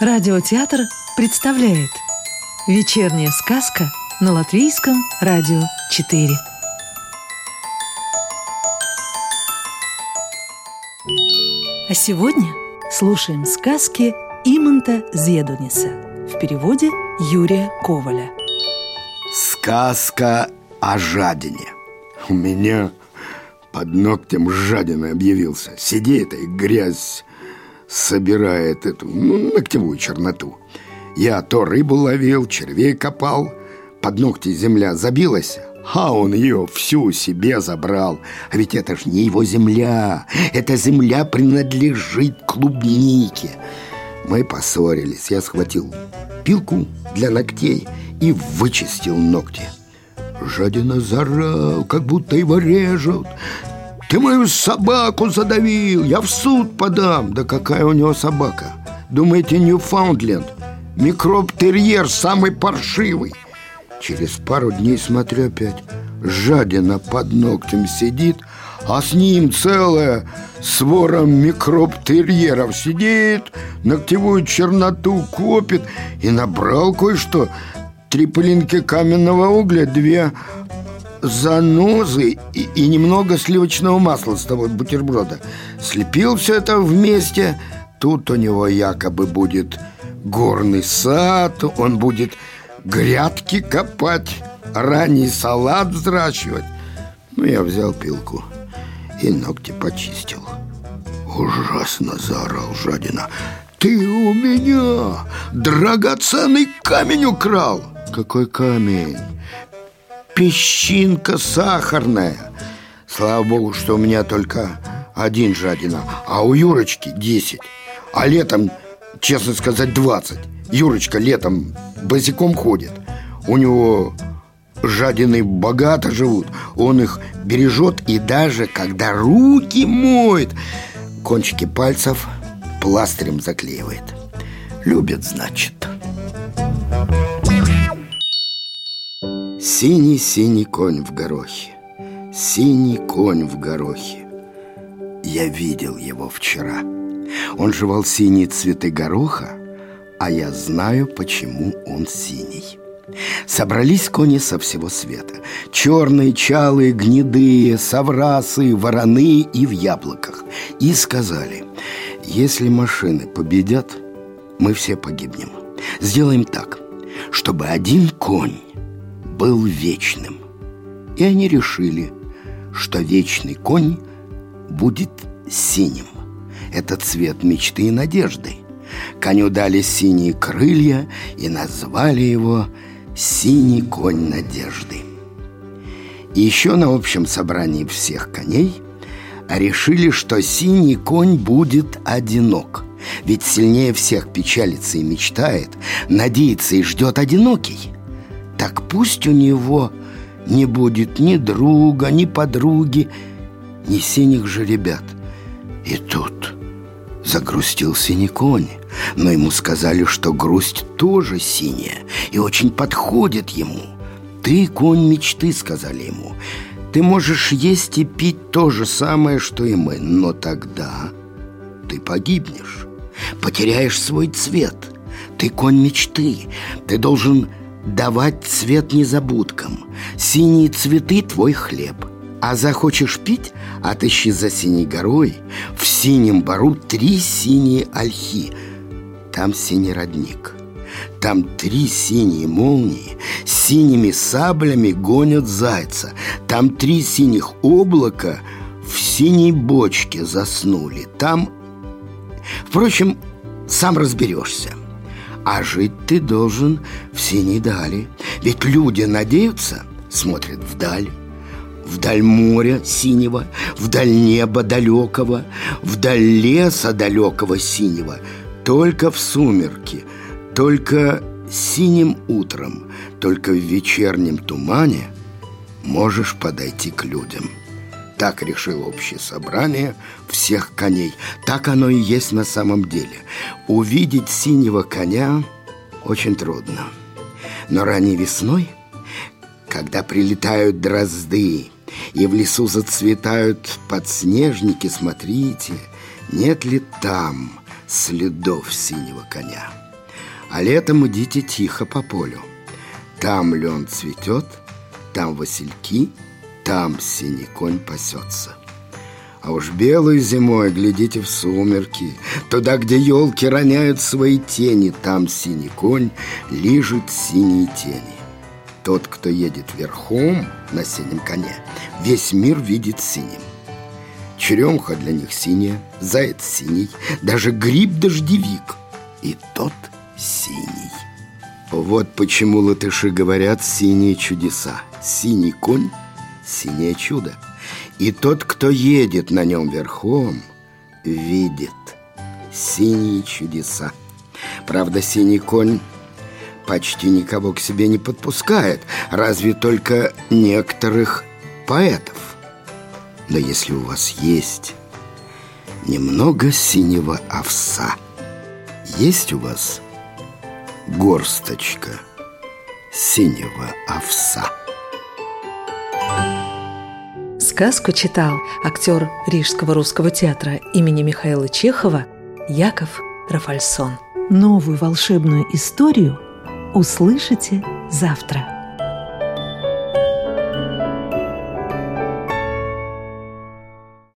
Радиотеатр представляет Вечерняя сказка на Латвийском радио 4 А сегодня слушаем сказки Иманта Зедуниса В переводе Юрия Коваля. Сказка о жадине. У меня под ногтем жадина объявился. Сидит и грязь собирает эту ну, ногтевую черноту. Я то рыбу ловил, червей копал, под ногти земля забилась, а он ее всю себе забрал. А ведь это ж не его земля, эта земля принадлежит клубнике. Мы поссорились, я схватил пилку для ногтей и вычистил ногти. Жадина зарал, как будто его режут. Ты мою собаку задавил, я в суд подам Да какая у него собака? Думаете, Ньюфаундленд? Микроб-терьер самый паршивый Через пару дней смотрю опять Жадина под ногтем сидит А с ним целая свора микроб-терьеров Сидит, ногтевую черноту копит И набрал кое-что Три пылинки каменного угля, две занозы и, и немного сливочного масла с того бутерброда. Слепил все это вместе. Тут у него якобы будет горный сад, он будет грядки копать, ранний салат взращивать. Ну, я взял пилку и ногти почистил. Ужасно заорал жадина. Ты у меня драгоценный камень украл. Какой камень? Песчинка сахарная. Слава богу, что у меня только один жадина, а у Юрочки 10. А летом, честно сказать, 20. Юрочка летом босиком ходит. У него жадины богато живут. Он их бережет и даже когда руки моет, кончики пальцев пластырем заклеивает. Любит, значит. Синий-синий конь в горохе Синий конь в горохе. Я видел его вчера. Он жевал синие цветы гороха А я знаю, почему он синий. Собрались кони со всего света. Черные, чалые, гнедые, соврасы, вороны и в яблоках. И сказали Если машины победят, мы все погибнем. Сделаем так, чтобы один конь был вечным. И они решили, что вечный конь будет синим. Это цвет мечты и надежды. Коню дали синие крылья и назвали его «Синий конь надежды». И еще на общем собрании всех коней решили, что синий конь будет одинок. Ведь сильнее всех печалится и мечтает, надеется и ждет одинокий – так пусть у него не будет ни друга, ни подруги, ни синих же ребят. И тут загрустил синий конь, но ему сказали, что грусть тоже синяя и очень подходит ему. «Ты конь мечты», — сказали ему. «Ты можешь есть и пить то же самое, что и мы, но тогда ты погибнешь, потеряешь свой цвет. Ты конь мечты, ты должен давать цвет незабудкам. Синие цветы – твой хлеб. А захочешь пить – отыщи за синей горой. В синем бару три синие ольхи. Там синий родник. Там три синие молнии синими саблями гонят зайца. Там три синих облака в синей бочке заснули. Там... Впрочем, сам разберешься. А жить ты должен в синей дали. Ведь люди надеются, смотрят вдаль. Вдаль моря синего, вдаль неба далекого Вдаль леса далекого синего. Только в сумерки, только синим утром Только в вечернем тумане Можешь подойти к людям так решило общее собрание всех коней. Так оно и есть на самом деле. Увидеть синего коня очень трудно. Но ранней весной, когда прилетают дрозды и в лесу зацветают подснежники, смотрите, нет ли там следов синего коня. А летом идите тихо по полю. Там лен цветет, там васильки, там синий конь пасется. А уж белой зимой глядите в сумерки Туда, где елки роняют свои тени Там синий конь лижет синие тени. Тот, кто едет верхом на синем коне Весь мир видит синим. Черемха для них синяя, заяц синий Даже гриб-дождевик И тот синий. Вот почему латыши говорят «синие чудеса» Синий конь – синее чудо и тот, кто едет на нем верхом, видит синие чудеса. Правда, синий конь почти никого к себе не подпускает, разве только некоторых поэтов. Но если у вас есть немного синего овса, есть у вас горсточка синего овса. Сказку читал актер Рижского русского театра имени Михаила Чехова Яков Рафальсон. Новую волшебную историю услышите завтра.